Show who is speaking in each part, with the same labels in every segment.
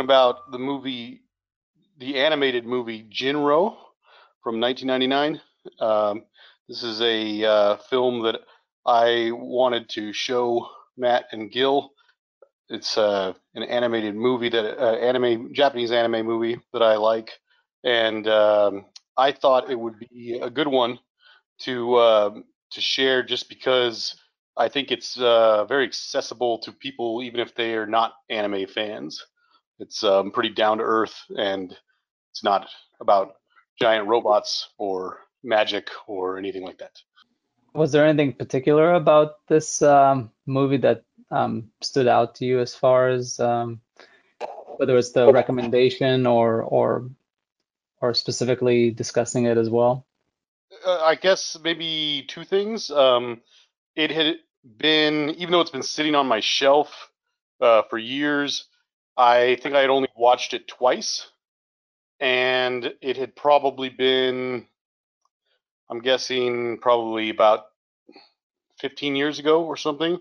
Speaker 1: talking about the movie, the animated movie Jin-Roh from 1999. Um, this is a uh, film that I wanted to show Matt and Gil. It's uh, an animated movie that uh, anime Japanese anime movie that I like, and um, I thought it would be a good one to uh, to share just because I think it's uh, very accessible to people even if they are not anime fans. It's um, pretty down to earth and it's not about giant robots or magic or anything like that.
Speaker 2: Was there anything particular about this um, movie that um, stood out to you as far as um, whether it's the recommendation or or or specifically discussing it as well?
Speaker 1: Uh, I guess maybe two things. Um, it had been, even though it's been sitting on my shelf uh, for years, I think I had only watched it twice, and it had probably been, I'm guessing, probably about 15 years ago or something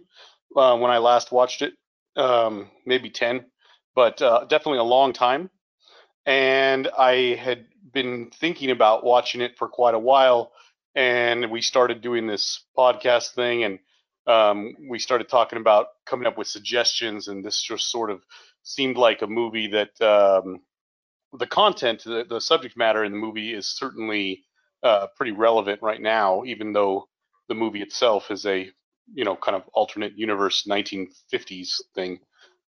Speaker 1: uh, when I last watched it, um, maybe 10, but uh, definitely a long time. And I had been thinking about watching it for quite a while, and we started doing this podcast thing, and um, we started talking about coming up with suggestions, and this just sort of seemed like a movie that um, the content, the, the, subject matter in the movie is certainly uh, pretty relevant right now, even though the movie itself is a you know kind of alternate universe 1950s thing.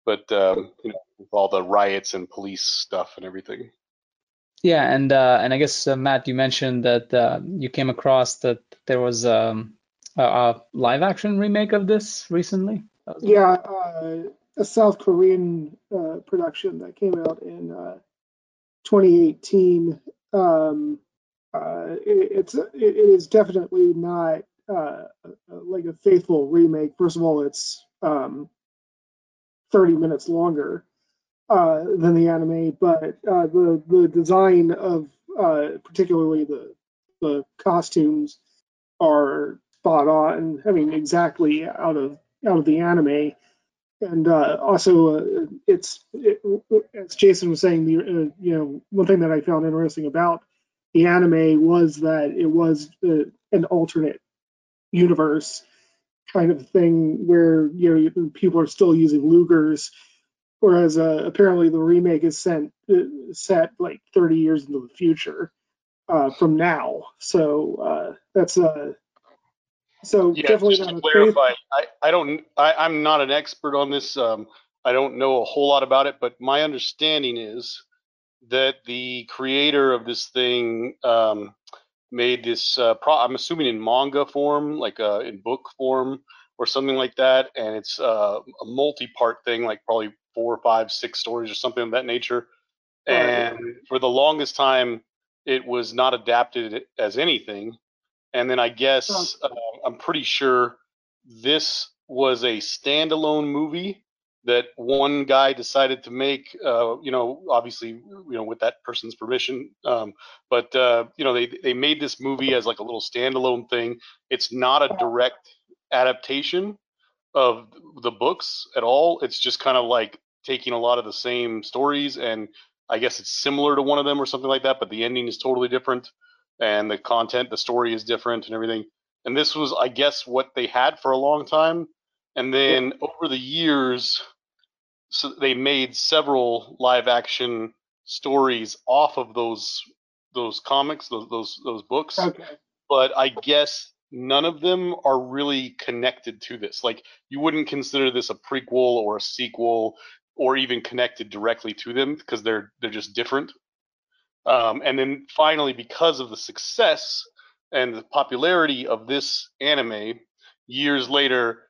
Speaker 1: But um, you know with all the riots and police stuff and everything.
Speaker 2: Yeah and uh, and i guess uh, matt you mentioned that uh, you came across that there was um, a, a, live action remake of this recently?
Speaker 3: Yeah uh, a south korean uh, production that came out in uh, 2018 um, it, it's it, is definitely not uh, like a faithful remake. First of all, it's um, 30 minutes longer uh, than the anime, but uh, the the design of uh, particularly the the costumes are spot on. I mean, exactly out of out of the anime, and uh, also uh, it's it, as Jason was saying, the uh, you know one thing that I found interesting about the anime was that it was uh, an alternate universe kind of thing where you know people are still using Lugers, whereas uh, apparently the remake is sent uh, set like 30 years into the future from now. So that's uh so
Speaker 1: yeah,
Speaker 3: definitely
Speaker 1: just to clarify. I, I don't I, I'm not an expert on this. Um, I don't know a whole lot about it, but my understanding is that the creator of this thing um, made this uh, pro- i'm assuming in manga form like uh, in book form or something like that and it's uh, a multi-part thing like probably four five six stories or something of that nature and for the longest time it was not adapted as anything and then i guess uh, i'm pretty sure this was a standalone movie that one guy decided to make, uh, you know, obviously, you know, with that person's permission. Um, but uh, you know, they they made this movie as like a little standalone thing. It's not a direct adaptation of the books at all. It's just kind of like taking a lot of the same stories and I guess it's similar to one of them or something like that, but the ending is totally different and the content, the story is different and everything. And this was, I guess, what they had for a long time. And then over the years, so they made several live action stories off of those those comics, those those those books.
Speaker 3: Okay.
Speaker 1: But I guess none of them are really connected to this. Like you wouldn't consider this a prequel or a sequel or even connected directly to them because they're they're just different. Um, and then finally, because of the success and the popularity of this anime, years later,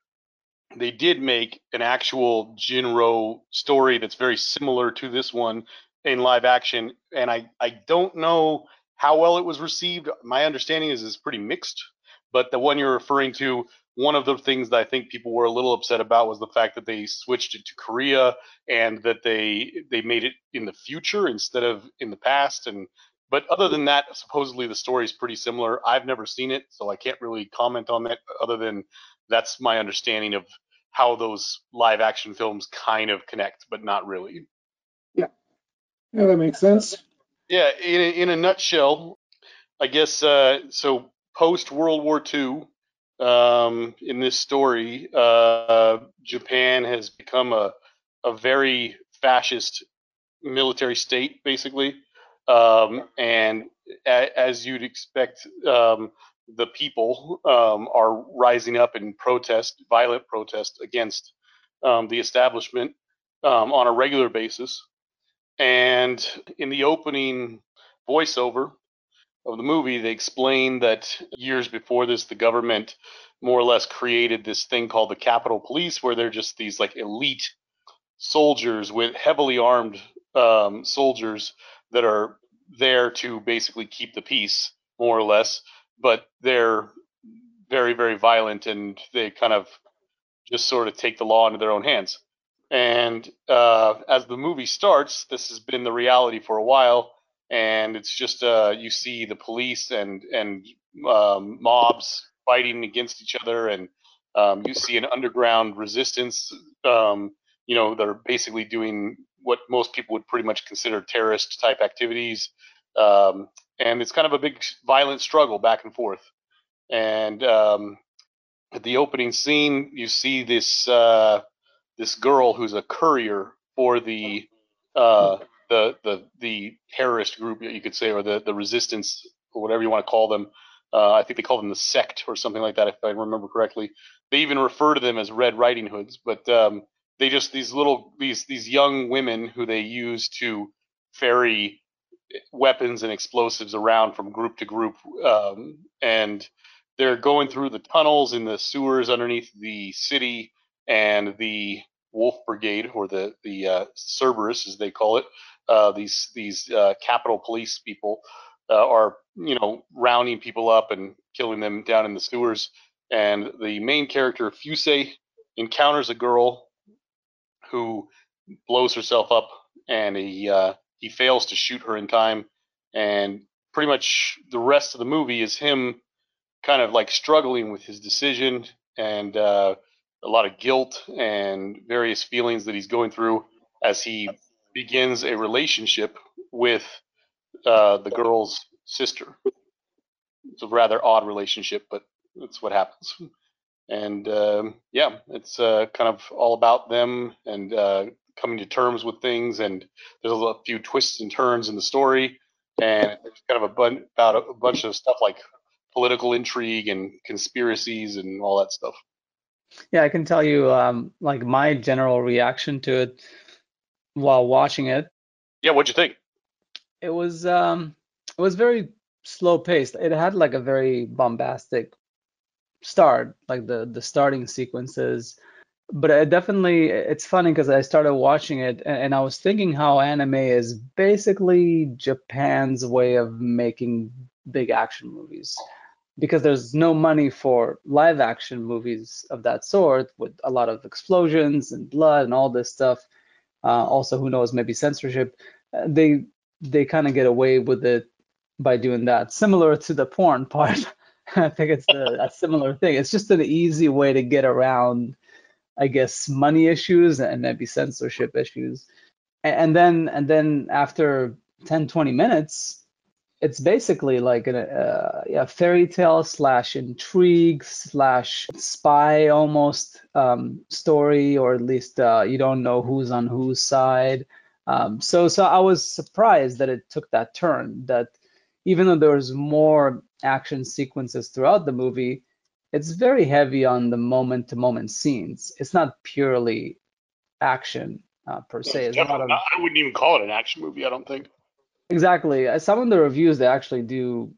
Speaker 1: they did make an actual Jin-Roh story that's very similar to this one in live action, and I I don't know how well it was received. My understanding is it's pretty mixed, but the one you're referring to, one of the things that I think people were a little upset about was the fact that they switched it to Korea and that they they made it in the future instead of in the past and but other than that supposedly the story is pretty similar i've never seen it so i can't really comment on that other than that's my understanding of how those live action films kind of connect, but not really.
Speaker 3: Yeah, yeah, that makes sense.
Speaker 1: Yeah, in a, in a nutshell, I guess uh, so. Post World War II, um, in this story, uh, Japan has become a a very fascist military state, basically, um, and a, as you'd expect, um, the people um, are rising up in protest, violent protest against um, the establishment um, on a regular basis. And in the opening voiceover of the movie, they explain that years before this, the government more or less created this thing called the Capital Police, where they're just these like elite soldiers with heavily armed um, soldiers that are there to basically keep the peace, more or less. But they're very, very violent, and they kind of just sort of take the law into their own hands. And uh, as the movie starts, this has been the reality for a while, and it's just uh, you see the police and and um, mobs fighting against each other, and um, you see an underground resistance. Um, you know, they're basically doing what most people would pretty much consider terrorist type activities, um, and it's kind of a big violent struggle back and forth. And um, at the opening scene, you see this. Uh, this girl who's a courier for the uh, the the the terrorist group you could say or the the resistance or whatever you want to call them. Uh, I think they call them the sect or something like that if I remember correctly. They even refer to them as Red Riding Hoods, but um, they just these little these these young women who they use to ferry weapons and explosives around from group to group, um, and they're going through the tunnels in the sewers underneath the city and the Wolf Brigade, or the the uh, Cerberus, as they call it, uh, these these uh, Capital Police people uh, are you know rounding people up and killing them down in the sewers. And the main character Fuse encounters a girl who blows herself up, and he uh, he fails to shoot her in time. And pretty much the rest of the movie is him kind of like struggling with his decision and uh, a lot of guilt and various feelings that he's going through as he begins a relationship with uh, the girl's sister. It's a rather odd relationship, but that's what happens. And um, yeah, it's uh, kind of all about them and uh, coming to terms with things. And there's a few twists and turns in the story, and it's kind of a bun- about a bunch of stuff like political intrigue and conspiracies and all that stuff.
Speaker 2: Yeah, I can tell you um, like my general reaction to it while watching it.
Speaker 1: Yeah, what'd you think?
Speaker 2: It was um, it was very slow paced. It had like a very bombastic start, like the the starting sequences. But it definitely, it's funny because I started watching it and, and I was thinking how anime is basically Japan's way of making big action movies because there's no money for live action movies of that sort with a lot of explosions and blood and all this stuff. Uh, also, who knows, maybe censorship. Uh, they they kind of get away with it by doing that, similar to the porn part. I think it's a, a, similar thing. It's just an easy way to get around, I guess, money issues and maybe censorship issues. And, and then and then after 10, 20 minutes, it's basically like a, a, a fairy tale slash intrigue slash spy almost um, story, or at least uh, you don't know who's on whose side. Um, so, so I was surprised that it took that turn. That even though there's more action sequences throughout the movie, it's very heavy on the moment-to-moment scenes. It's not purely action uh, per se.
Speaker 1: It's Of, I wouldn't even call it an action movie. I don't think.
Speaker 2: Exactly. Uh, some of the reviews they actually do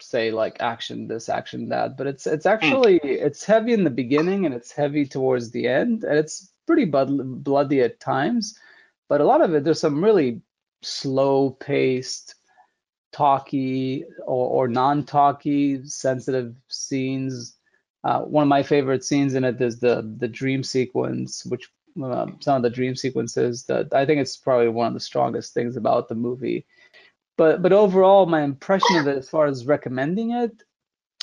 Speaker 2: say like action this, action that, but it's it's actually mm. it's heavy in the beginning and it's heavy towards the end, and it's pretty bud- bloody at times. But a lot of it, there's some really slow-paced, talky or, or non-talky, sensitive scenes. Uh, one of my favorite scenes in it is the the dream sequence, which uh, some of the dream sequences that I think it's probably one of the strongest things about the movie but but overall, my impression of it, as far as recommending it,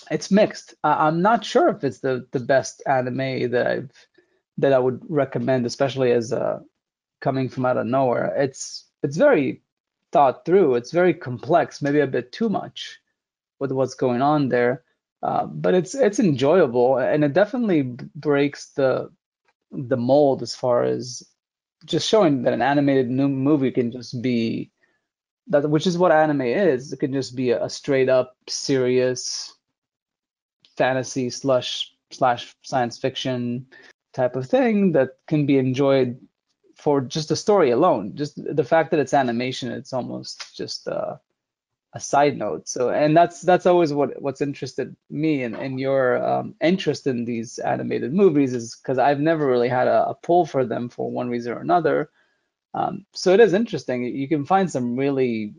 Speaker 2: it's mixed. I'm not sure if it's the the best anime that I've that I would recommend, especially as uh, coming from out of nowhere. It's it's very thought through. It's very complex, maybe a bit too much with what's going on there. Uh, but it's it's enjoyable and it definitely breaks the the mold as far as just showing that an animated new movie can just be that which is what anime is. It can just be a, a straight up serious fantasy slash slash science fiction type of thing that can be enjoyed for just the story alone. Just the fact that it's animation, it's almost just a side note. So, and that's that's always what what's interested me and in, in your um, interest in these animated movies is because I've never really had a, a, pull for them for one reason or another. Um, so it is interesting. You can find some really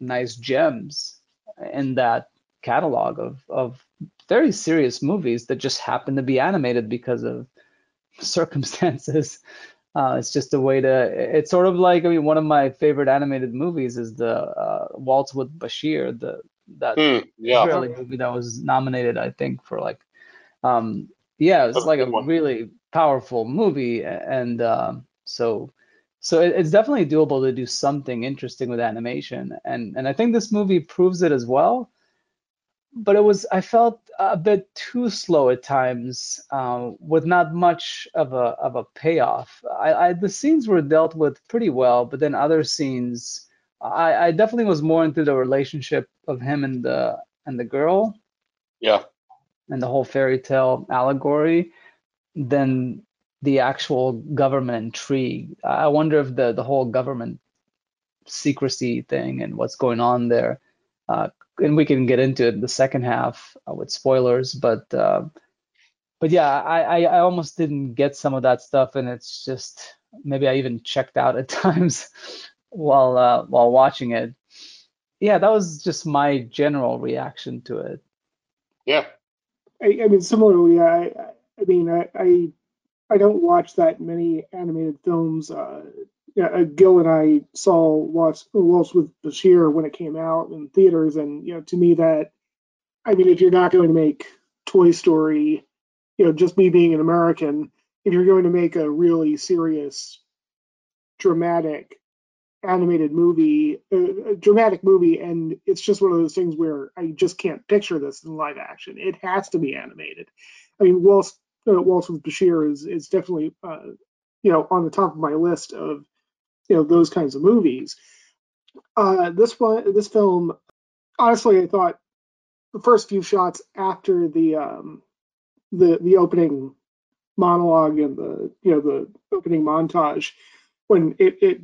Speaker 2: nice gems in that catalog of of very serious movies that just happen to be animated because of circumstances. Uh, it's just a way to. It's sort of like I mean, one of my favorite animated movies is the uh, Waltz with Bashir, the that
Speaker 1: mm, yeah.
Speaker 2: Israeli movie that was nominated, I think, for like, um, yeah, it's like
Speaker 1: a one.
Speaker 2: really powerful movie, and um, so so it, it's definitely doable to do something interesting with animation, and and I think this movie proves it as well but it was I felt a bit too slow at times, uh, with not much of a of a payoff. I, I, the scenes were dealt with pretty well, but then other scenes, I, I definitely was more into the relationship of him and the and the girl
Speaker 1: Yeah.
Speaker 2: and the whole fairy tale allegory than the actual government intrigue. I wonder if the the whole government secrecy thing and what's going on there uh, and we can get into it in the second half uh, with spoilers, but uh, but yeah, I, I, I almost didn't get some of that stuff, and it's just maybe I even checked out at times while uh, while watching it. Yeah, that was just my general reaction to it.
Speaker 1: Yeah.
Speaker 3: I, I mean, similarly, I I mean, I, I I don't watch that many animated films. Uh, yeah, uh, Gil and I saw Waltz, Waltz with Bashir when it came out in theaters, and you know, to me, that I mean, if you're not going to make Toy Story, you know, just me being an American, if you're going to make a really serious, dramatic animated movie, uh, a dramatic movie, and it's just one of those things where I just can't picture this in live action. It has to be animated. I mean, Waltz, uh, Waltz with Bashir is is definitely, uh, you know, on the top of my list of you know those kinds of movies. Uh, this one, this film, honestly, I thought the first few shots after the um, the the opening monologue and the you know the opening montage, when it, it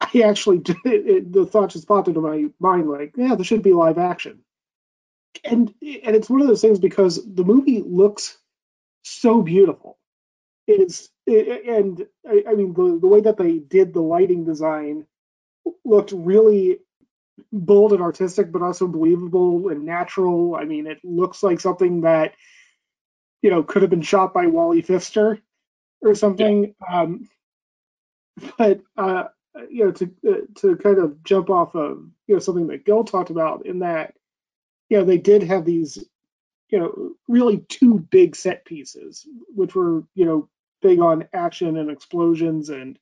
Speaker 3: I actually did, it, the thought just popped into my mind like, yeah, there should be live action, and and it's one of those things because the movie looks so beautiful. It's and I, I mean the the way that they did the lighting design looked really bold and artistic, but also believable and natural. I mean, it looks like something that you know could have been shot by Wally Pfister or something. Um, but uh, you know, to uh, to kind of jump off of you know something that Gil talked about in that you know they did have these you know really two big set pieces, which were you know big on action and explosions and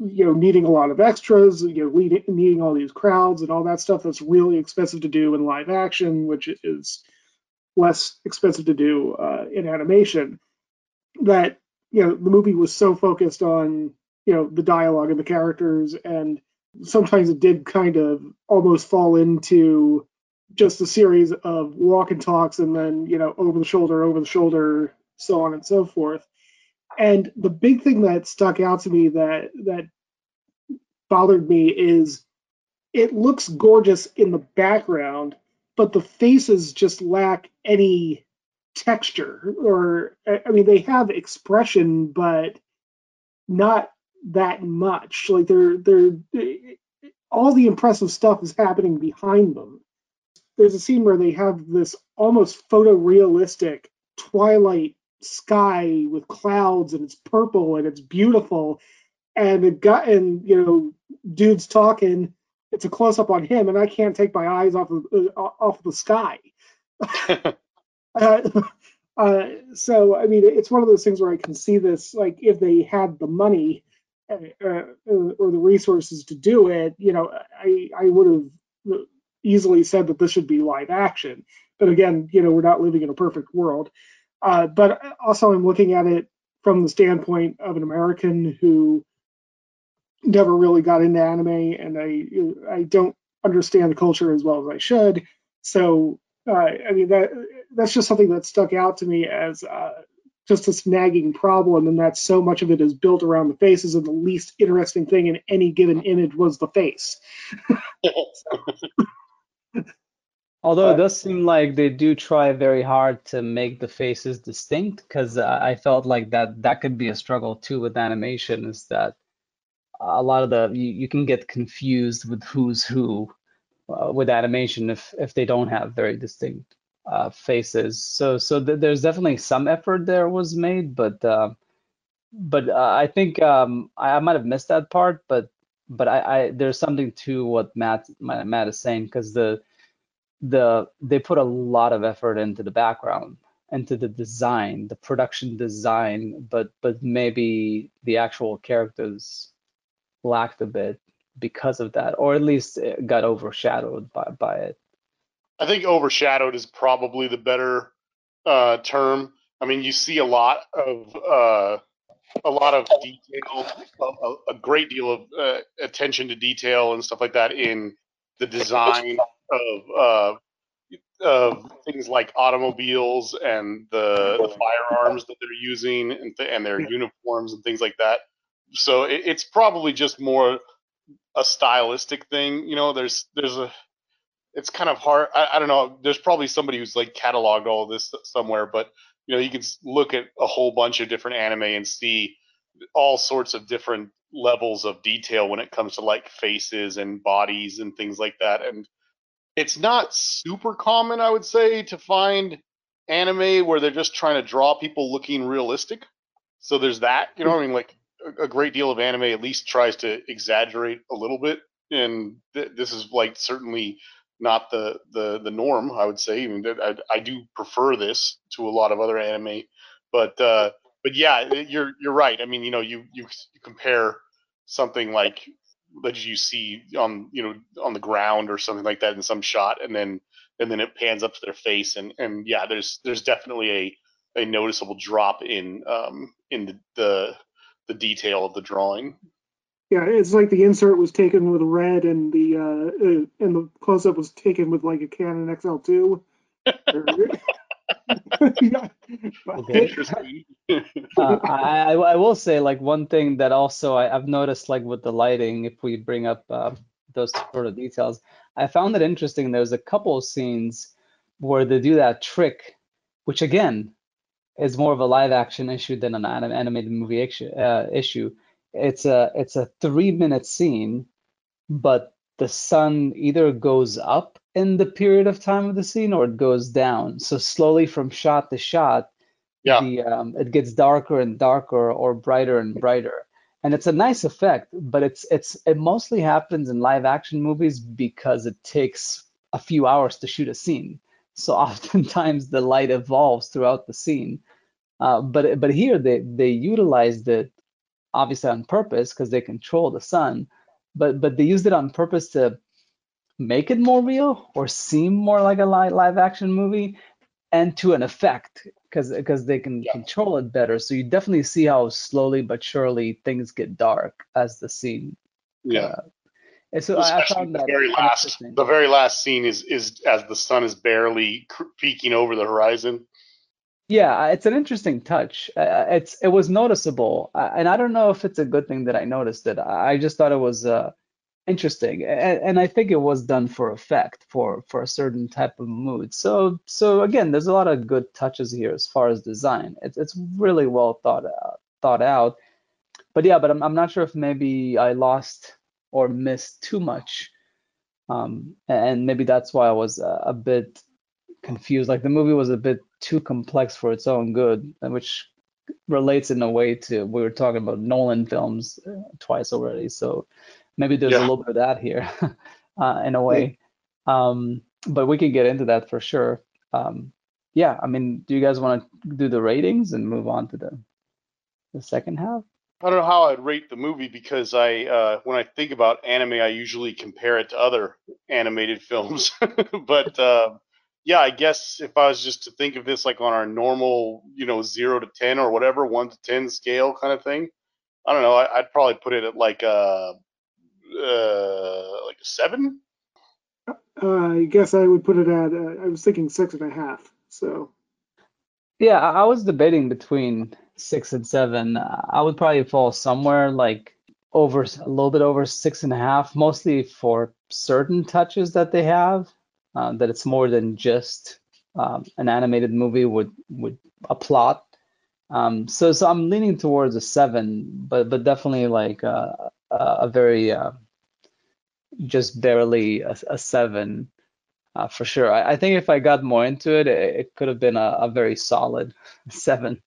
Speaker 3: you know needing a lot of extras you know leading, needing all these crowds and all that stuff that's really expensive to do in live action which is less expensive to do uh, in animation. That you know the movie was so focused on you know the dialogue and the characters and sometimes it did kind of almost fall into just a series of walk and talks and then you know over the shoulder over the shoulder so on and so forth. And the big thing that stuck out to me that that bothered me is it looks gorgeous in the background, but the faces just lack any texture or I mean they have expression but not that much. Like they're they're all the impressive stuff is happening behind them there's a scene where they have this almost photorealistic twilight sky with clouds and it's purple and it's beautiful. And it got and you know dude's talking it's a close up on him and i can't take my eyes off of uh, off the sky. Uh, Uh, so I mean, it's one of those things where I can see this like if they had the money uh, uh, or the resources to do it, you know, I I would have easily said that this should be live action. But again, you know, we're not living in a perfect world. Uh, but also, I'm looking at it from the standpoint of an American who never really got into anime, and I I don't understand the culture as well as I should. So uh, I mean that that's just something that stuck out to me as uh, just this nagging problem, and that so much of it is built around the faces, and the least interesting thing in any given image was the face.
Speaker 2: Although it does seem like they do try very hard to make the faces distinct, because I felt like that that could be a struggle too with animation, is that a lot of the you, you can get confused with who's who uh, with animation if if they don't have very distinct uh, faces. So so th there's definitely some effort there was made, but uh, but uh, I think um, I, I might have missed that part, but but I, I there's something to what Matt Matt is saying because the the they put a lot of effort into the background into the design the production design but but maybe the actual characters lacked a bit because of that or at least got overshadowed by by it
Speaker 1: I think overshadowed is probably the better uh, term. I mean, you see a lot of uh, a lot of detail, a, a great deal of uh, attention to detail and stuff like that in the design of uh, of things like automobiles and the, the firearms that they're using and, th- and their uniforms and things like that. So it, it's probably just more a stylistic thing. You know, there's there's a it's kind of hard. I, I don't know. There's probably somebody who's like cataloged all this somewhere, but you know, you can look at a whole bunch of different anime and see all sorts of different levels of detail when it comes to like faces and bodies and things like that. And it's not super common, I would say, to find anime where they're just trying to draw people looking realistic. So there's that, you know, I mean, like a, great deal of anime at least tries to exaggerate a little bit, and th- this is like certainly not the the the norm. I would say. I mean, I, I do prefer this to a lot of other anime, but uh, but yeah, you're you're right. I mean, you know, you you, you compare something like that you see on you know on the ground or something like that in some shot, and then and then it pans up to their face, and and yeah, there's there's definitely a a noticeable drop in um in the the, the detail of the drawing.
Speaker 3: Yeah, it's like the insert was taken with red, and the uh, uh and the close up was taken with like a Canon XL2.
Speaker 2: yeah. Okay. uh, I, I will say like one thing that also I, have noticed like with the lighting, if we bring up uh, those sort of details, I found it interesting. There's a couple of scenes where they do that trick, which again is more of a live action issue than an anim- animated movie. Uh, issue it's a it's a three minute scene, but the sun either goes up in the period of time of the scene or it goes down. So slowly from shot to shot,
Speaker 1: yeah.
Speaker 2: the um, it gets darker and darker or brighter and brighter. And it's a nice effect, but it's it's it mostly happens in live action movies because it takes a few hours to shoot a scene. So oftentimes the light evolves throughout the scene. Uh, but but here they they utilized it obviously on purpose because they control the sun, but but they used it on purpose to make it more real or seem more like a live, live action movie and to an effect because because they can yeah. control it better so you definitely see how slowly but surely things get dark as the scene
Speaker 1: yeah
Speaker 2: uh, so I, I, found
Speaker 1: the very last the very last scene is is as the sun is barely peeking over the horizon
Speaker 2: yeah, it's an interesting touch. Uh, it's it was noticeable, uh, and I don't know if it's a good thing that I noticed it. I just thought it was uh, interesting, and, and, I think it was done for effect, for for a certain type of mood. So so again, there's a lot of good touches here as far as design. It's it's really well thought out, thought out. But yeah, but I'm I'm not sure if maybe I lost or missed too much, um, and maybe that's why I was uh, a bit confused. Like the movie was a bit too complex for its own good, which relates in a way to we were talking about Nolan films uh, twice already. So maybe there's yeah. a little bit of that here uh, in a way. Um, but we can get into that for sure. Um, yeah, I mean, do you guys want to do the ratings and move on to the the second half?
Speaker 1: I don't know how I'd rate the movie because I, uh, when I think about anime, I usually compare it to other animated films. but uh, yeah, I guess if I was just to think of this like on our normal, you know, zero to ten or whatever, one to ten scale kind of thing, I don't know. I, would probably put it at like a, uh, like a seven.
Speaker 3: Uh, I guess I would put it at. Uh, I was thinking six and a half. So.
Speaker 2: Yeah, I was debating between six and seven. I would probably fall somewhere like over a little bit over six and a half, mostly for certain touches that they have. Uh, that it's more than just um, an animated movie with with a plot. Um, so so I'm leaning towards a seven, but but definitely like a, a very uh, just barely a, a seven uh, for sure. I, I, think if I got more into it, it, it could have been a, a very solid seven.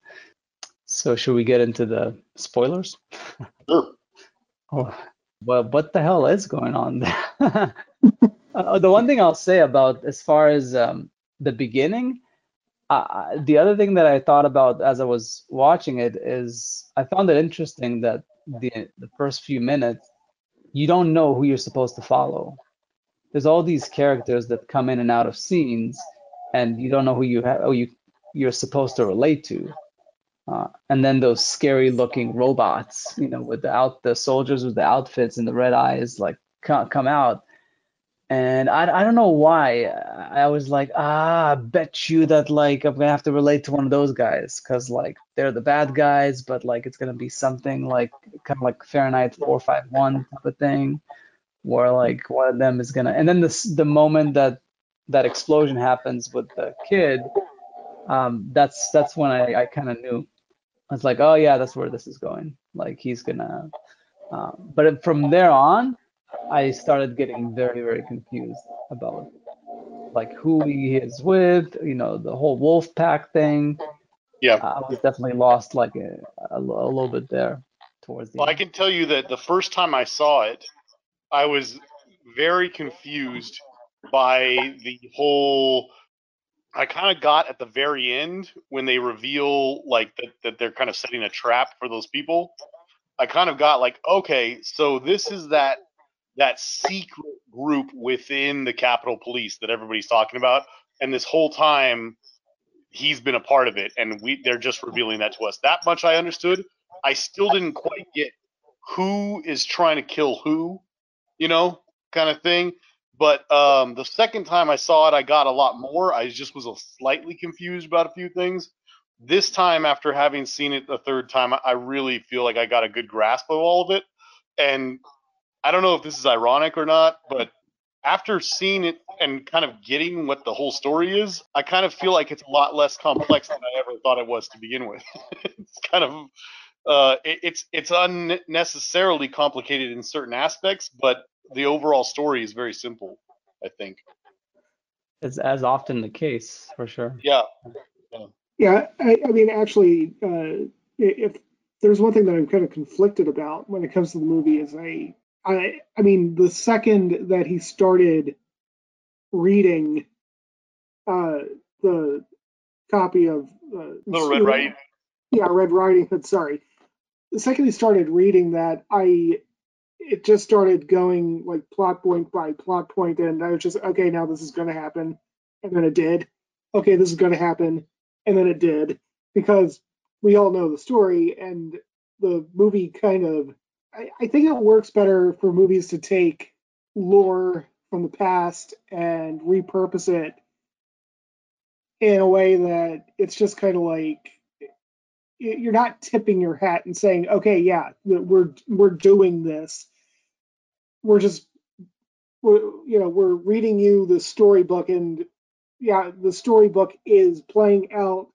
Speaker 2: So should we get into the spoilers?
Speaker 1: Sure.
Speaker 2: oh, well, what the hell is going on there? uh, the one thing I'll say about as far as um, the beginning, uh, the other thing that I thought about as I was watching it is I found it interesting that the the first few minutes you don't know who you're supposed to follow. There's all these characters that come in and out of scenes, and you don't know who you have, who you you're supposed to relate to. Uh, and then those scary looking robots, you know, with the the soldiers with the outfits and the red eyes, like come, come out. And I, I don't know why I was like, ah, I bet you that like I'm gonna have to relate to one of those guys because like they're the bad guys, but like it's gonna be something like kind of like Fahrenheit 451 type of thing, where like one of them is gonna. And then this the moment that that explosion happens with the kid, um, that's that's when I, I kind of knew I was like, oh yeah, that's where this is going. Like he's gonna. Uh, but from there on, I started getting very very confused about like who he is with. You know, the whole wolf pack thing.
Speaker 1: Yeah,
Speaker 2: I was definitely lost like a, a, a little bit there towards the.
Speaker 1: Well,
Speaker 2: end.
Speaker 1: I can tell you that the first time I saw it, I was very confused by the whole I kind of got at the very end when they reveal like that, that they're kind of setting a trap for those people. I kind of got like, okay, so this is that that secret group within the Capital Police that everybody's talking about, and this whole time he's been a part of it, and we they're just revealing that to us. That much I understood. I still didn't quite get who is trying to kill who, you know, kind of thing. But um, the second time I saw it, I got a lot more. I just was a slightly confused about a few things. This time, after having seen it the third time, I really feel like I got a good grasp of all of it. And I don't know if this is ironic or not, but after seeing it and kind of getting what the whole story is, I kind of feel like it's a lot less complex than I ever thought it was to begin with. it's kind of uh, it, it's it's unnecessarily complicated in certain aspects, but the overall story is very simple. I think.
Speaker 2: It's as often the case for sure.
Speaker 1: Yeah.
Speaker 3: Yeah, yeah I, I, mean, actually, uh, if there's one thing that I'm kind of conflicted about when it comes to the movie is I, I, I mean, the second that he started reading uh, the copy of uh,
Speaker 1: Little Red Riding.
Speaker 3: Yeah, Red Riding Hood. Sorry, the second he started reading that, I it just started going like plot point by plot point, and I was just okay. Now this is going to happen, and then it did. Okay, this is going to happen, and then it did because we all know the story, and the movie kind of. I, I think it works better for movies to take lore from the past and repurpose it in a way that it's just kind of like you're not tipping your hat and saying, okay, yeah, we're we're doing this. We're just we're you know we're reading you the storybook and yeah, the storybook is playing out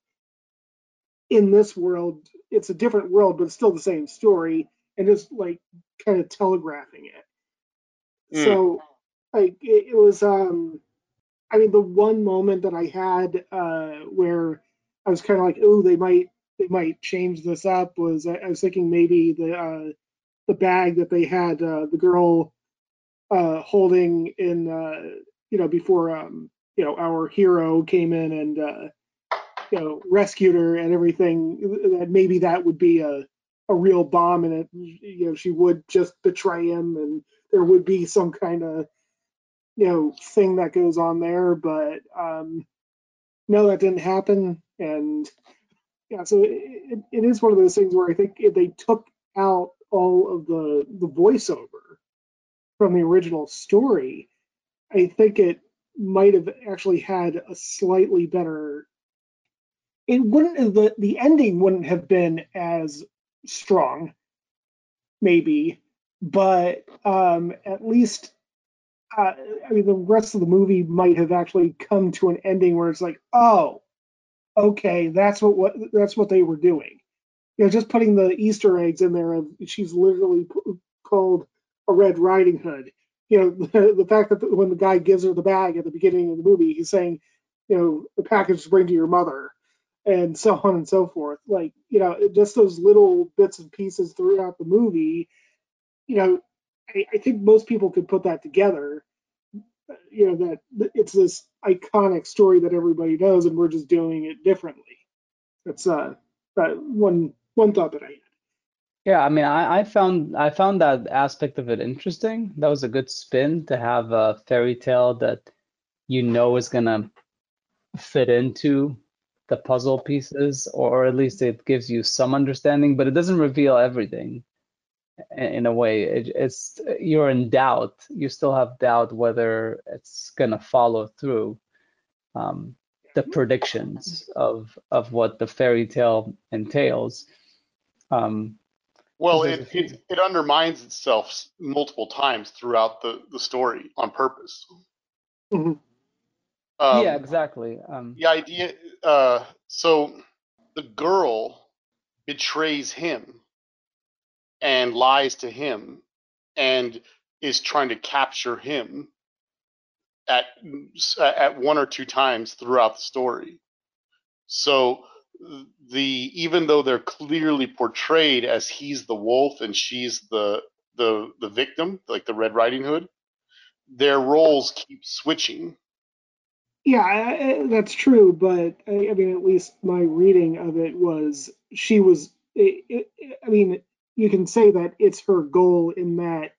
Speaker 3: in this world. It's a different world, but it's still the same story, and just like kind of telegraphing it. Mm. So like it, it, was um I mean the one moment that I had uh where I was kind of like, oh, they might they might change this up was I, I was thinking maybe the uh, the bag that they had uh, the girl uh, holding in uh, you know before um, you know our hero came in and uh, you know, rescued her and everything, that maybe that would be a, a real bomb and it, you know, she would just betray him and there would be some kind of, you know, thing that goes on there. But um, no, that didn't happen. And yeah, so it, it is one of those things where I think if they took out all of the the voiceover from the original story, I think it might have actually had a slightly better. It wouldn't the the ending wouldn't have been as strong, maybe, but um, at least uh, I mean the rest of the movie might have actually come to an ending where it's like, oh, okay, that's what what that's what they were doing. You know, just putting the Easter eggs in there of she's literally called a Red Riding Hood. You know, the, the fact that when the guy gives her the bag at the beginning of the movie, he's saying, you know, the package to bring to your mother, and so on and so forth. Like, you know, just those little bits and pieces throughout the movie. You know, I, I think most people could put that together you know that it's this iconic story that everybody knows and we're just doing it differently that's uh that one one thought that i had
Speaker 2: yeah i mean I, I found i found that aspect of it interesting that was a good spin to have a fairy tale that you know is gonna fit into the puzzle pieces or at least it gives you some understanding but it doesn't reveal everything in a way. It, it's you're in doubt. You still have doubt whether it's going to follow through um, the predictions of of what the fairy tale entails. Um,
Speaker 1: well it, it, it undermines itself multiple times throughout the the story on purpose.
Speaker 3: Mm-hmm.
Speaker 2: Um, yeah exactly um,
Speaker 1: the idea uh, so the girl betrays him and lies to him and is trying to capture him at at one or two times throughout the story. So the even though they're clearly portrayed as he's the wolf and she's the the the victim, like the Red Riding Hood, their roles keep switching.
Speaker 3: Yeah, I, that's true, but I, I, mean, at least my reading of it was she was. It, it, I mean, you can say that it's her goal in that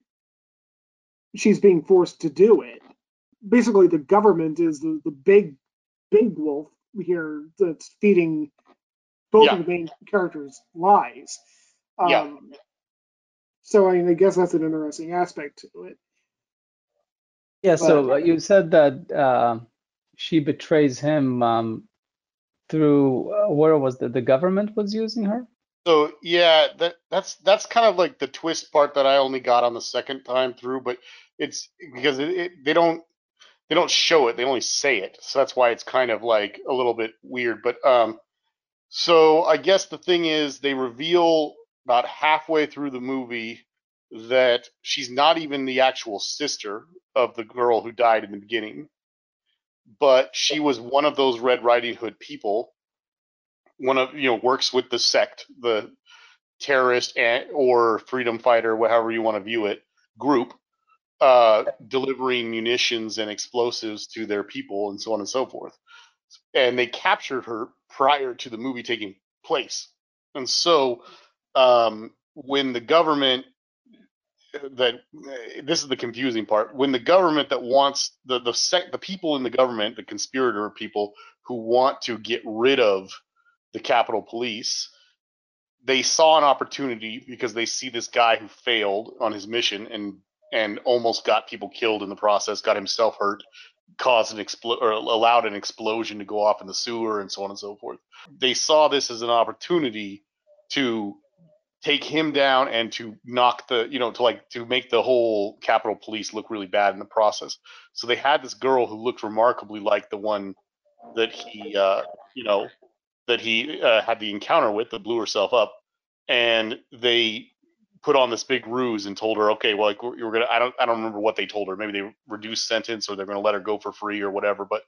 Speaker 3: she's being forced to do it. Basically, the government is the, the big, big wolf here that's feeding both yeah. of the main characters lies. Um, yeah. So I, mean, I guess that's an interesting aspect to it.
Speaker 2: Yeah. But, so uh, you said that uh, she betrays him um, through uh, where was the the government was using her?
Speaker 1: So yeah, that that's that's kind of like the twist part that I only got on the second time through, but it's because it, it, they don't they don't show it, they only say it, so that's why it's kind of like a little bit weird. But um, so I guess the thing is they reveal about halfway through the movie that she's not even the actual sister of the girl who died in the beginning, but she was one of those Red Riding Hood people one of you know works with the sect, the terrorist and, or freedom fighter, whatever you want to view it, group, uh, delivering munitions and explosives to their people and so on and so forth. And they captured her prior to the movie taking place. And so um, when the government that eh, this is the confusing part when the government that wants the the sec, the people in the government the conspirator people who want to get rid of the Capital Police, they saw an opportunity because they see this guy who failed on his mission and and almost got people killed in the process, got himself hurt, caused an expl- or allowed an explosion to go off in the sewer and so on and so forth. They saw this as an opportunity to take him down and to knock the you know to like to make the whole Capital Police look really bad in the process. So they had this girl who looked remarkably like the one that he uh, you know that he uh, had the encounter with that blew herself up, and they put on this big ruse and told her, okay, well, like we're, we're gonna. I don't. I don't remember what they told her. Maybe they reduced sentence or they're gonna let her go for free or whatever. But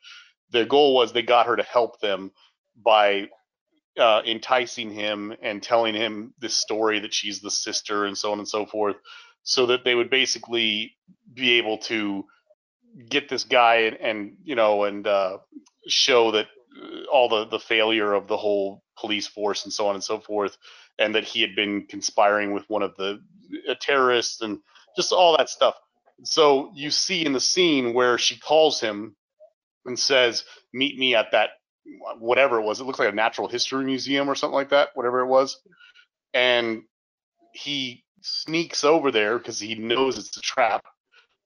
Speaker 1: the goal was they got her to help them by uh, enticing him and telling him this story that she's the sister and so on and so forth, so that they would basically be able to get this guy and, and you know and uh, show that uh, all the the failure of the whole police force and so on and so forth, and that he had been conspiring with one of the uh, terrorists and just all that stuff. So you see in the scene where she calls him and says, "Meet me at that whatever it was. It looks like a natural history museum or something like that, whatever it was." And he sneaks over there because he knows it's a trap.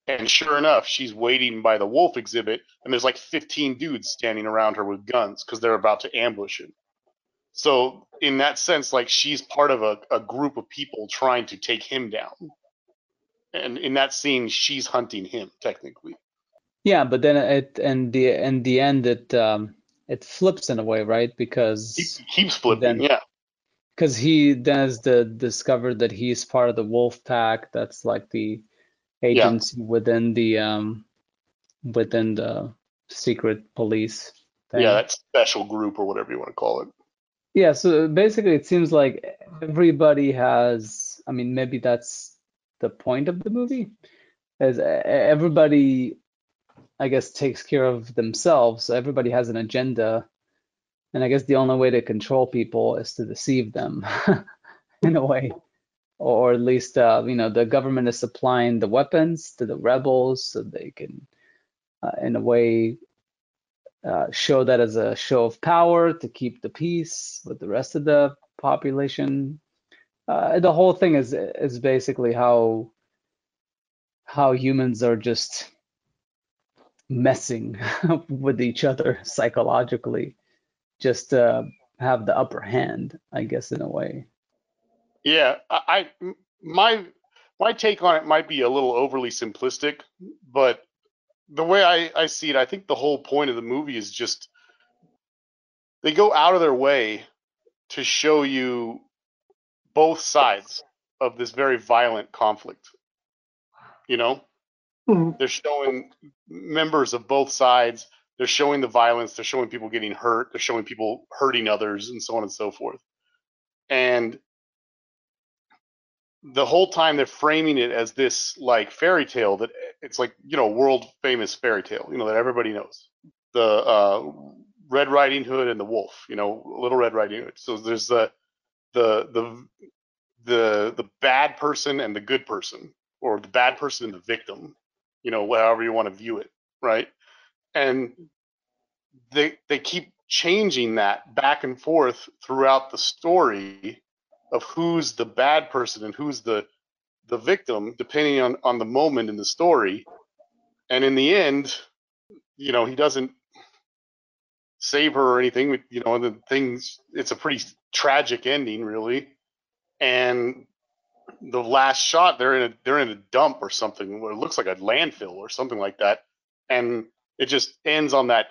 Speaker 1: And sure enough, she's waiting by the wolf exhibit, and there's like 15 dudes standing around her with guns because they're about to ambush him. So, in that sense, like she's part of a, a group of people trying to take him down. And in that scene, she's hunting him, technically.
Speaker 2: Yeah, but then it and the in the end it um it flips in a way, right? Because
Speaker 1: He keeps flipping,
Speaker 2: Then-
Speaker 1: yeah.
Speaker 2: because he then has the discovered that he's part of the wolf pack that's like the agency within the um within the secret police thing.
Speaker 1: Yeah, that special group or whatever you want to call it.
Speaker 2: Yeah, so basically it seems like everybody has I mean maybe that's the point of the movie is e- everybody I guess takes care of themselves. So everybody has an agenda and I guess the only way to control people is to deceive them in a way. Or at least uh, you know the government is supplying the weapons to the rebels so they can uh, in a way uh, show that as a show of power to keep the peace with the rest of the population. Uh, the whole thing is is basically how how humans are just messing with each other psychologically, just to have the upper hand, I guess, in a way.
Speaker 1: Yeah, I my my take on it might be a little overly simplistic, but the way I, I see it, I think the whole point of the movie is just they go out of their way to show you both sides of this very violent conflict. You know,
Speaker 3: Mhm.
Speaker 1: they're showing members of both sides. They're showing the violence. They're showing people getting hurt. They're showing people hurting others, and so on and so forth. And the whole time they're framing it as this like fairy tale that it's like you know world famous fairy tale you know that everybody knows the uh, red riding hood and the wolf you know little red riding hood so there's the the the the the bad person and the good person or the bad person and the victim you know however you want to view it right? And they they keep changing that back and forth throughout the story of who's the bad person and who's the the victim depending on on the moment in the story. And in the end you know he doesn't save her or anything you know the things it's a pretty tragic ending really. And the last shot they're in a they're in a dump or something where it looks like a landfill or something like that. And it just ends on that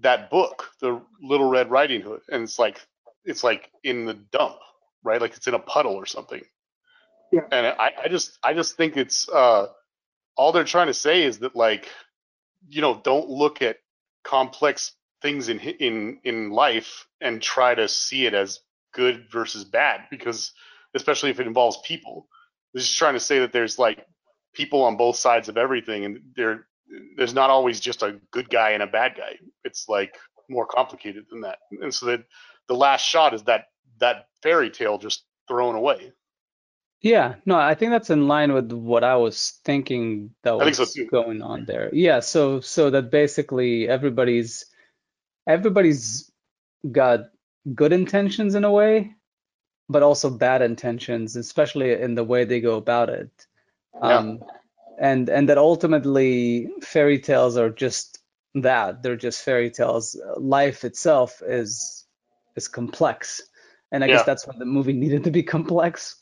Speaker 1: that book the little red riding hood. And it's like it's like in the dump right? Like it's in a puddle or something.
Speaker 3: Yeah.
Speaker 1: and i i just i just think it's uh all they're trying to say is that like you know don't look at complex things in in in life and try to see it as good versus bad because especially if it involves people. This is trying to say that there's like people on both sides of everything and there there's not always just a good guy and a bad guy. It's like more complicated than that. And so that the last shot is that that fairy tale just thrown away.
Speaker 2: Yeah, no, I think that's in line with what I was thinking that
Speaker 1: think so
Speaker 2: was going on there. Yeah, so so that basically everybody's everybody's got good intentions in a way, but also bad intentions, especially in the way they go about it.
Speaker 1: Yeah.
Speaker 2: Um, and and that ultimately fairy tales are just that, they're just fairy tales. Life itself is is complex. And I
Speaker 1: Yeah.
Speaker 2: guess that's why the movie needed to be complex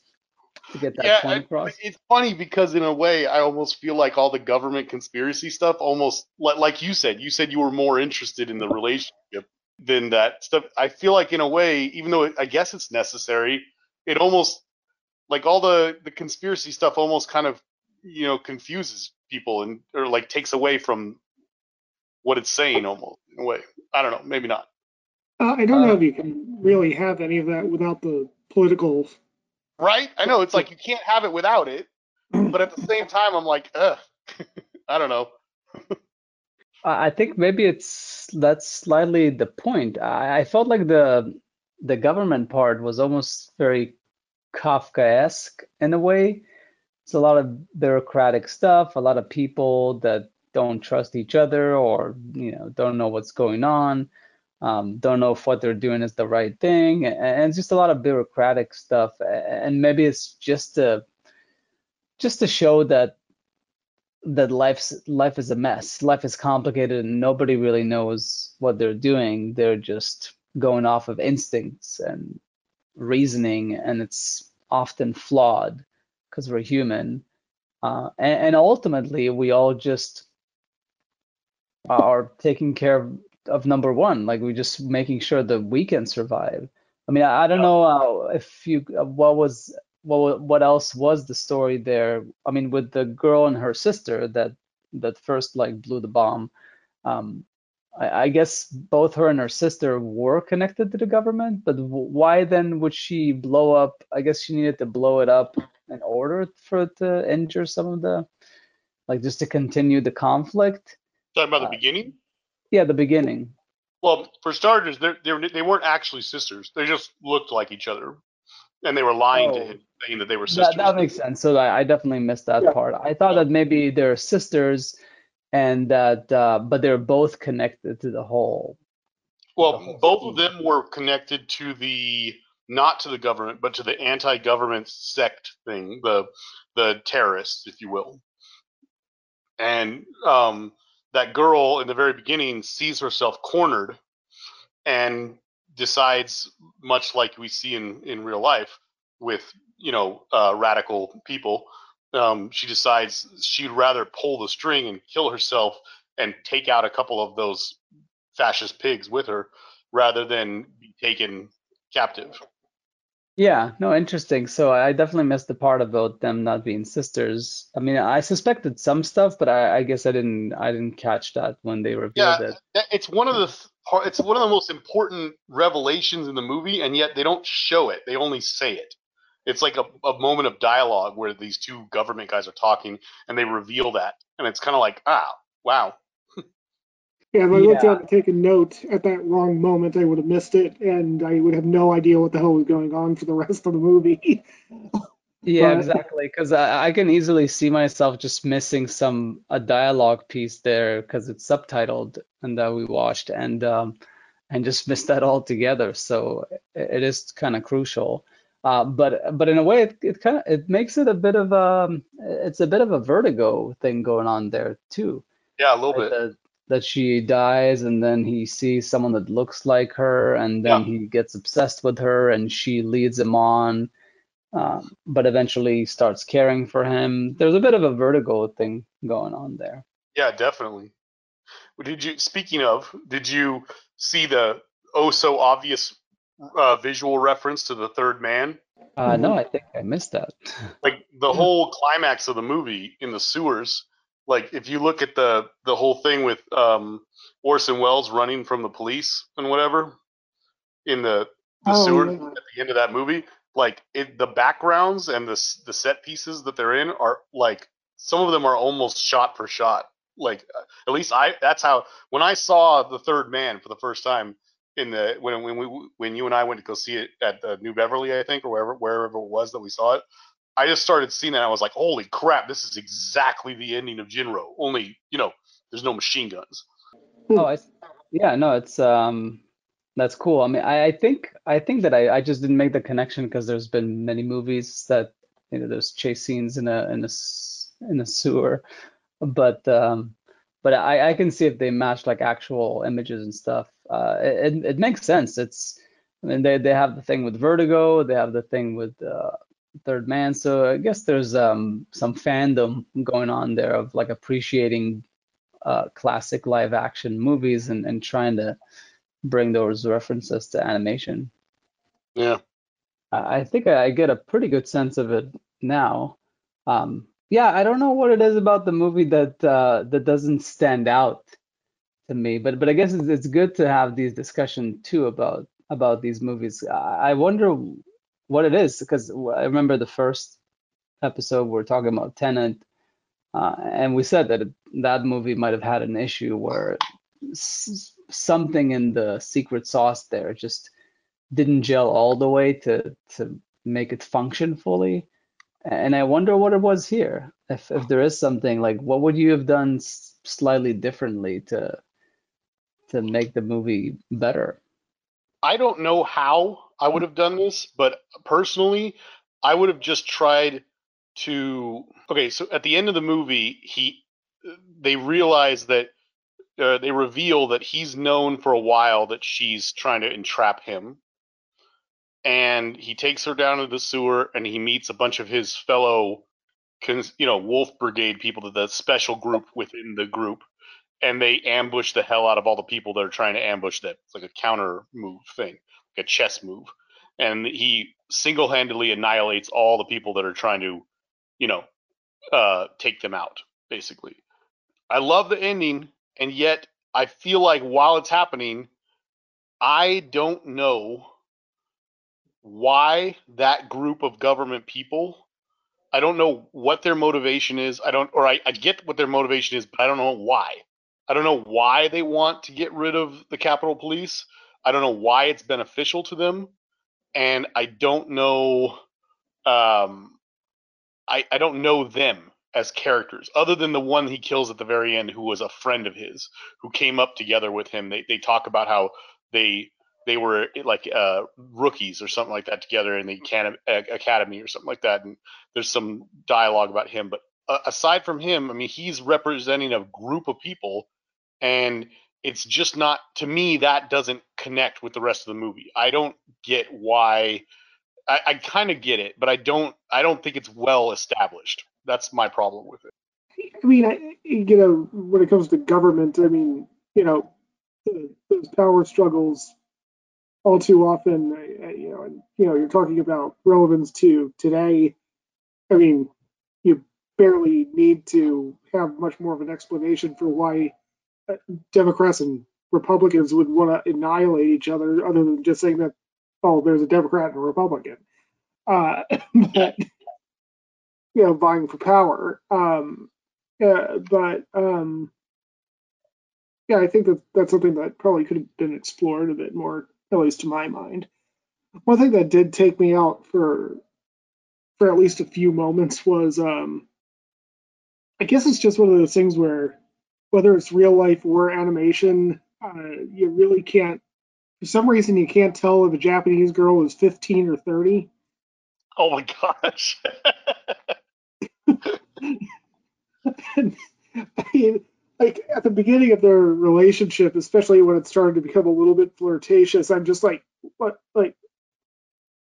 Speaker 2: to get that
Speaker 1: yeah,
Speaker 2: point
Speaker 1: I-
Speaker 2: across.
Speaker 1: it's funny because in a way, I almost feel like all the government conspiracy stuff, almost like you said, you said you were more interested in the relationship than that stuff. I feel like in a way, even though it, I guess it's necessary, it almost like all the the conspiracy stuff almost kind of you know confuses people and or like takes away from what it's saying almost in a way. I don't know, maybe not.
Speaker 3: Uh, I don't know
Speaker 2: Uh,
Speaker 3: if you can really have any of that without the political.
Speaker 1: Right? I know it's like you can't have it without it, but at the same time, I'm like, ugh, I don't know.
Speaker 2: I think maybe it's that's slightly the point. I, I felt like the the government part was almost very Kafkaesque in a way. It's a lot of bureaucratic stuff, a lot of people that don't trust each other or you know don't know what's going on, um, don't know if what they're doing is the right thing, and, and it's just a lot of bureaucratic stuff. And maybe it's just to just to show that that life's life is a mess. Life is complicated and nobody really knows what they're doing. They're just going off of instincts and reasoning, and it's often flawed because we're human. Uh, and, and ultimately, we all just are taking care of, of number one. Like we're just making sure that we can survive. I mean, I, I don't know uh, if you uh, what was what what else was the story there. I mean, with the girl and her sister that that first like blew the bomb. Um, I, I guess both her and her sister were connected to the government, but why then would she blow up? I guess she needed to blow it up in order for it to injure some of the, like just to continue the conflict.
Speaker 1: Talking about
Speaker 2: Uh,
Speaker 1: the beginning.
Speaker 2: Yeah, the beginning.
Speaker 1: Well, for starters, they're, they're, weren't actually sisters. They just looked like each other, and they were lying to
Speaker 2: Oh.
Speaker 1: him, saying that they were
Speaker 2: That,
Speaker 1: sisters.
Speaker 2: that makes sense. So I, I definitely missed that
Speaker 3: Yeah.
Speaker 2: part. I thought that maybe they're sisters and that, uh, but they're both connected to the whole. the
Speaker 1: Well,
Speaker 2: whole
Speaker 1: both of them were connected to the not to the government, but to the anti-government sect thing, the the terrorists, if you will. And um, that girl in the very beginning sees herself cornered and decides, much like we see in in real life with you know uh, radical people, um, she decides she'd rather pull the string and kill herself and take out a couple of those fascist pigs with her rather than be taken captive.
Speaker 2: Yeah, no, interesting. So I definitely missed the part about them not being sisters. I mean, I suspected some stuff, but I, I guess I didn't I didn't catch that when they revealed
Speaker 1: Yeah,
Speaker 2: it.
Speaker 1: that- it's one of the th- it's one of the most important revelations in the movie, and yet they don't show it. They only say it. It's like a, a moment of dialogue where these two government guys are talking, and they reveal that, and it's kind of like, ah, wow.
Speaker 3: Yeah, if I looked
Speaker 2: Yeah.
Speaker 3: down to take a note at that wrong moment, I would have missed it, and I would have no idea what the hell was going on for the rest of the movie.
Speaker 2: Yeah,
Speaker 3: But-
Speaker 2: exactly. Because I, I can easily see myself just missing some a dialogue piece there because it's subtitled and that we watched and um and just missed that altogether. So it, it is kind of crucial. Uh, but but in a way, it, it kind of it makes it a bit of a it's a bit of a vertigo thing going on there too.
Speaker 1: Yeah, a little
Speaker 2: right?
Speaker 1: bit.
Speaker 2: That that she dies and then he sees someone that looks like her and then
Speaker 1: Yeah.
Speaker 2: he gets obsessed with her and she leads him on um, but eventually starts caring for him. There's a bit of a vertigo thing going on there.
Speaker 1: Yeah, definitely. Did you? Speaking of, did you see the oh so obvious uh, visual reference to the third man?
Speaker 2: Uh, no. I think I missed that.
Speaker 1: like the whole climax of the movie in the sewers like if you look at the the whole thing with um Orson Welles running from the police and whatever in the the
Speaker 3: Oh,
Speaker 1: sewer
Speaker 3: yeah.
Speaker 1: at the end of that movie like it the backgrounds and the the set pieces that they're in are like some of them are almost shot for shot like uh, at least I that's how when I saw the third man for the first time in the when when we when you and I went to go see it at the New Beverly I think or wherever wherever it was that we saw it I just started seeing that. I was like, holy crap, this is exactly the ending of Jin-Roh. Only, you know, there's no machine guns.
Speaker 2: Oh, I, yeah, no, it's um, that's cool. I mean, I, I think I think that I, I just didn't make the connection because there's been many movies that you know there's chase scenes in a in a in a sewer, but um, but I I can see if they match like actual images and stuff. Uh, it it makes sense. It's I mean they they have the thing with Vertigo, they have the thing with uh, Third Man, so I guess there's um some fandom going on there of like appreciating uh, classic live action movies and, and trying to bring those references to animation.
Speaker 1: Yeah.
Speaker 2: I I think I get a pretty good sense of it now. Um, yeah, I don't know what it is about the movie that uh, that doesn't stand out to me, but but I guess it's, it's good to have these discussion too about about these movies. I, wonder what it is because I remember the first episode we are talking about Tenet, uh, and we said that it, that movie might have had an issue where s- something in the secret sauce there just didn't gel all the way to to make it function fully. And I wonder what it was here. If if there is something like, what would you have done slightly differently to to make the movie better?
Speaker 1: I don't know how I would have done this, but personally, I would have just tried to. Okay, so at the end of the movie, he they realize that uh, they reveal that he's known for a while that she's trying to entrap him, and he takes her down to the sewer and he meets a bunch of his fellow, you know, Wolf Brigade people, the special group within the group, and they ambush the hell out of all the people that are trying to ambush them. It's like a counter move thing, like a chess move. And he single handedly annihilates all the people that are trying to, you know, uh, take them out, basically. I love the ending, and yet I feel like while it's happening, I don't know why that group of government people I don't know what their motivation is. I don't, or I, I get what their motivation is, but I don't know why. I don't know why they want to get rid of the Capital Police. I don't know why it's beneficial to them, and I don't know. Um, I I don't know them as characters, other than the one he kills at the very end, who was a friend of his, who came up together with him. They they talk about how they they were like uh, rookies or something like that together in the academy, academy or something like that. And there's some dialogue about him, but uh, aside from him, I mean, he's representing a group of people, and it's just not to me that doesn't connect with the rest of the movie. I don't get why. I, I kind of get it, but I don't. I don't think it's well established. That's my problem with it.
Speaker 3: I mean, I, you know, when it comes to government, I mean, you know, those power struggles all too often, you know, and you know, you're talking about relevance to today. I mean, you barely need to have much more of an explanation for why uh, Democrats and Republicans would want to annihilate each other, other than just saying that, oh, there's a Democrat and a Republican. Uh, but you know, vying for power. Um, uh, but um, yeah, I think that that's something that probably could have been explored a bit more, at least to my mind. One thing that did take me out for for at least a few moments was um, I guess it's just one of those things where whether it's real life or animation, uh, you really can't. For some reason, you can't tell if a Japanese girl is 15 or 30.
Speaker 1: Oh my gosh.
Speaker 3: And, I mean, like at the beginning of their relationship, especially when it started to become a little bit flirtatious, I'm just like, what, like,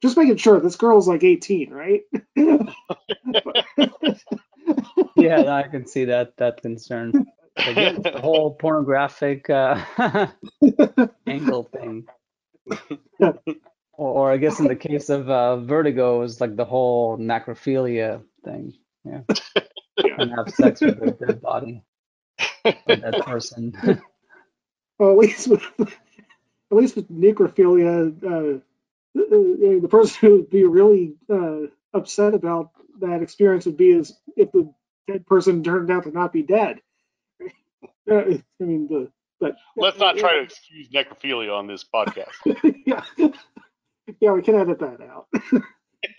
Speaker 3: just making sure this girl's like 18, right?
Speaker 2: Yeah, no, I can see that that concern. Yeah, it's the whole pornographic uh, angle thing. Or, or I guess in the case of uh, Vertigo, it was like the whole necrophilia thing. Yeah, and have sex with a dead body, that person.
Speaker 3: well, at least with at least with necrophilia, uh, the, the person who would be really uh, upset about that experience would be is if the dead person turned out to not be dead. Uh, I mean, the but
Speaker 1: Let's not try to excuse necrophilia on this podcast.
Speaker 3: yeah, yeah, we can edit that out.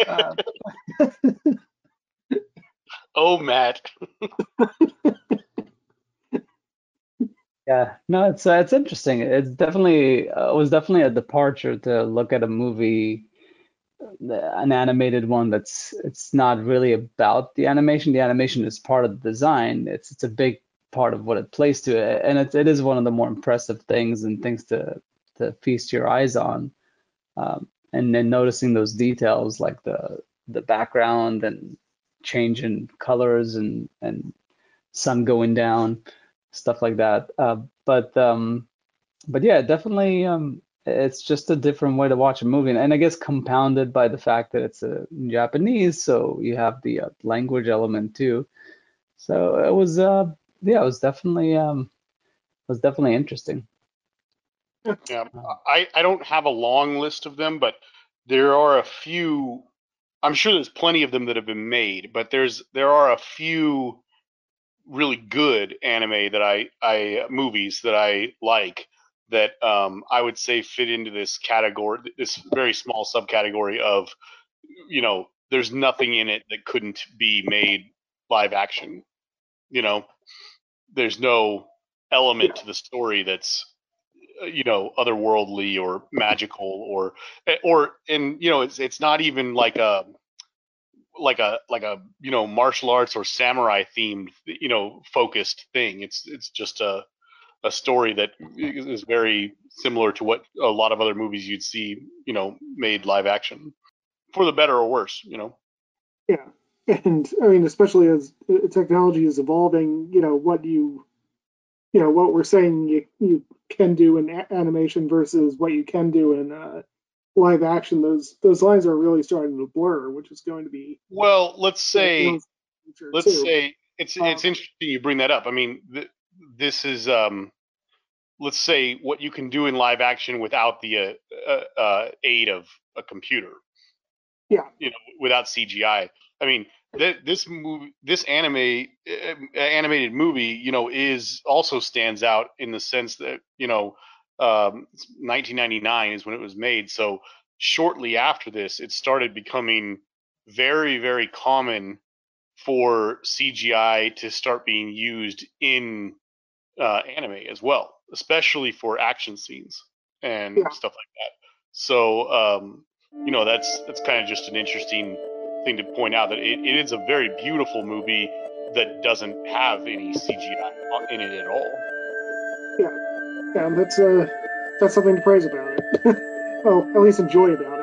Speaker 2: Uh,
Speaker 1: Oh, Matt.
Speaker 2: Yeah, no, it's uh, it's interesting. It's definitely uh, it was definitely a departure to look at a movie, an animated one that's it's not really about the animation. The animation is part of the design. It's it's a big part of what it plays to it, and it it is one of the more impressive things and things to to feast your eyes on. Um, and then noticing those details like the the background and change in colors and and sun going down stuff like that. Uh, but um, but yeah, definitely, um, it's just a different way to watch a movie, and, and I guess compounded by the fact that it's a Japanese, so you have the uh, language element too. So it was, uh, yeah, it was definitely, um, it was definitely interesting.
Speaker 1: Yeah, I, I don't have a long list of them, but there are a few. I'm sure there's plenty of them that have been made, but there's there are a few really good anime that I I movies that I like that um, I would say fit into this category, this very small subcategory of, you know, there's nothing in it that couldn't be made live action. You know, there's no element to the story that's uh, you know otherworldly or magical or eh, or and you know it's it's not even like a like a like a you know martial arts or samurai themed you know focused thing. It's it's just a a story that is very similar to what a lot of other movies you'd see you know made live action for the better or worse you know?
Speaker 3: Yeah, and I mean, especially as uh, technology is evolving, you know, what you, you know, what we're saying you, you can do in animation versus what you can do in uh, live action, those those lines are really starting to blur, which is going to be.
Speaker 1: well let's say let's
Speaker 3: too.
Speaker 1: say it's
Speaker 3: Um,
Speaker 1: it's interesting you bring that up. I mean, th- this is um, let's say what you can do in live action without the uh, uh, uh, aid of a computer.
Speaker 3: Yeah.
Speaker 1: You know, without CGI. I mean, th- this movie, this anime uh, animated movie, you know, is also stands out in the sense that you know, um, 1999 is when it was made. So shortly after this, it started becoming very, very common for CGI to start being used in uh, anime as well, especially for action scenes and
Speaker 3: Yeah.
Speaker 1: stuff like that. So, um, you know, that's that's kind of just an interesting thing to point out that it, it is a very beautiful movie that doesn't have any CGI in it at all.
Speaker 3: Yeah, that's uh, that's something to praise about it. well, at least enjoy about it.